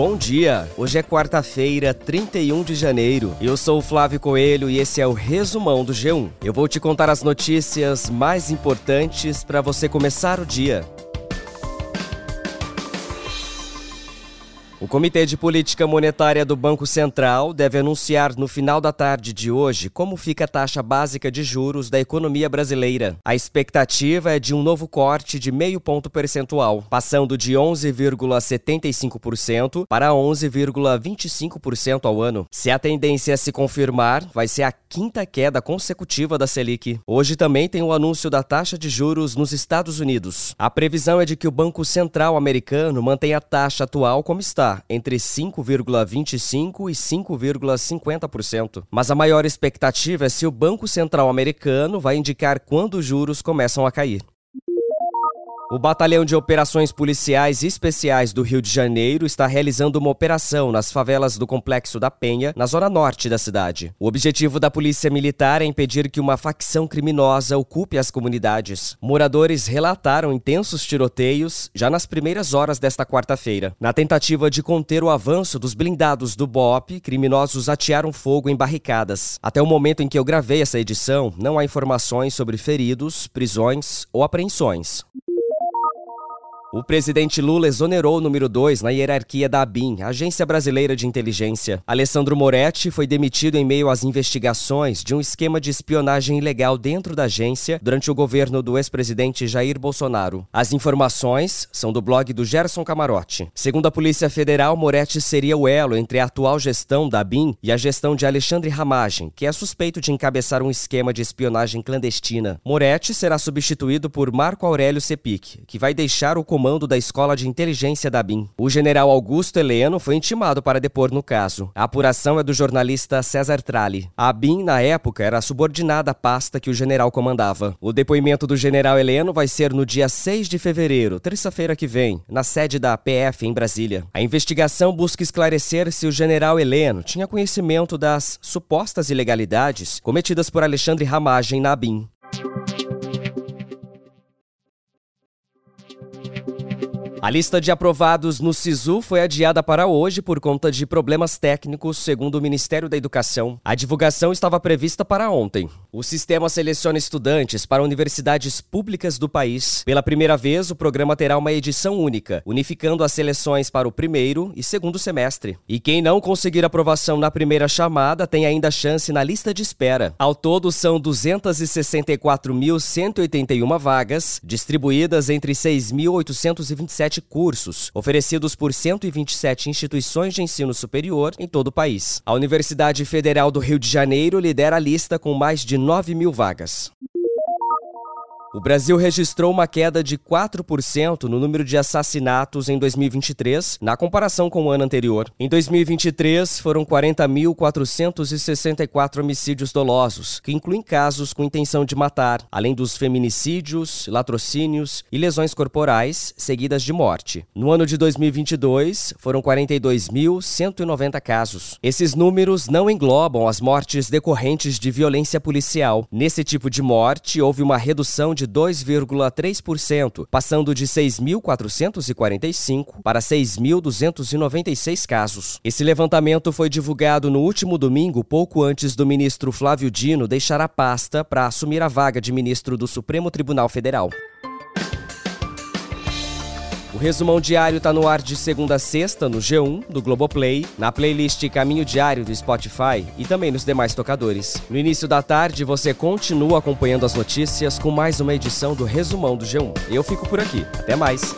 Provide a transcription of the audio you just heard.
Bom dia! Hoje é quarta-feira, 31 de janeiro. Eu sou o Flávio Coelho e esse é o resumão do G1. Eu vou te contar as notícias mais importantes para você começar o dia. O Comitê de Política Monetária do Banco Central deve anunciar no final da tarde de hoje como fica a taxa básica de juros da economia brasileira. A expectativa é de um novo corte de meio ponto percentual, passando de 11,75% para 11,25% ao ano. Se a tendência se confirmar, vai ser a quinta queda consecutiva da Selic. Hoje também tem o anúncio da taxa de juros nos Estados Unidos. A previsão é de que o Banco Central americano mantenha a taxa atual como está entre 5,25% e 5,50%. Mas a maior expectativa é se o Banco Central americano vai indicar quando os juros começam a cair. O Batalhão de Operações Policiais Especiais do Rio de Janeiro está realizando uma operação nas favelas do Complexo da Penha, na zona norte da cidade. O objetivo da Polícia Militar é impedir que uma facção criminosa ocupe as comunidades. Moradores relataram intensos tiroteios já nas primeiras horas desta quarta-feira. Na tentativa de conter o avanço dos blindados do BOP, criminosos atearam fogo em barricadas. Até o momento em que eu gravei essa edição, não há informações sobre feridos, prisões ou apreensões. O presidente Lula exonerou o número 2 na hierarquia da ABIN, Agência Brasileira de Inteligência. Alessandro Moretti foi demitido em meio às investigações de um esquema de espionagem ilegal dentro da agência durante o governo do ex-presidente Jair Bolsonaro. As informações são do blog do Gerson Camarote. Segundo a Polícia Federal, Moretti seria o elo entre a atual gestão da ABIN e a gestão de Alexandre Ramagem, que é suspeito de encabeçar um esquema de espionagem clandestina. Moretti será substituído por Marco Aurélio Sepic, que vai deixar o comando da Escola de Inteligência da BIM. O general Augusto Heleno foi intimado para depor no caso. A apuração é do jornalista César Tralli. A BIM, na época, era subordinada à pasta que o general comandava. O depoimento do general Heleno vai ser no dia 6 de fevereiro, terça-feira que vem, na sede da PF em Brasília. A investigação busca esclarecer se o general Heleno tinha conhecimento das supostas ilegalidades cometidas por Alexandre Ramagem na BIM. A lista de aprovados no SISU foi adiada para hoje por conta de problemas técnicos, segundo o Ministério da Educação. A divulgação estava prevista para ontem. O sistema seleciona estudantes para universidades públicas do país. Pela primeira vez, o programa terá uma edição única, unificando as seleções para o primeiro e segundo semestre. E quem não conseguir aprovação na primeira chamada tem ainda chance na lista de espera. Ao todo, são 264.181 vagas, distribuídas entre 6.827 cursos, oferecidos por 127 instituições de ensino superior em todo o país. A Universidade Federal do Rio de Janeiro lidera a lista com mais de 9 mil vagas. O Brasil registrou uma queda de 4% no número de assassinatos em 2023, na comparação com o ano anterior. Em 2023, foram 40.464 homicídios dolosos, que incluem casos com intenção de matar, além dos feminicídios, latrocínios e lesões corporais, seguidas de morte. No ano de 2022, foram 42.190 casos. Esses números não englobam as mortes decorrentes de violência policial. Nesse tipo de morte, houve uma redução de de 2,3%, passando de 6.445 para 6.296 casos. Esse levantamento foi divulgado no último domingo, pouco antes do ministro Flávio Dino deixar a pasta para assumir a vaga de ministro do Supremo Tribunal Federal. O resumão diário está no ar de segunda a sexta no G1, do Globoplay, na playlist Caminho Diário do Spotify e também nos demais tocadores. No início da tarde, você continua acompanhando as notícias com mais uma edição do Resumão do G1. Eu fico por aqui. Até mais!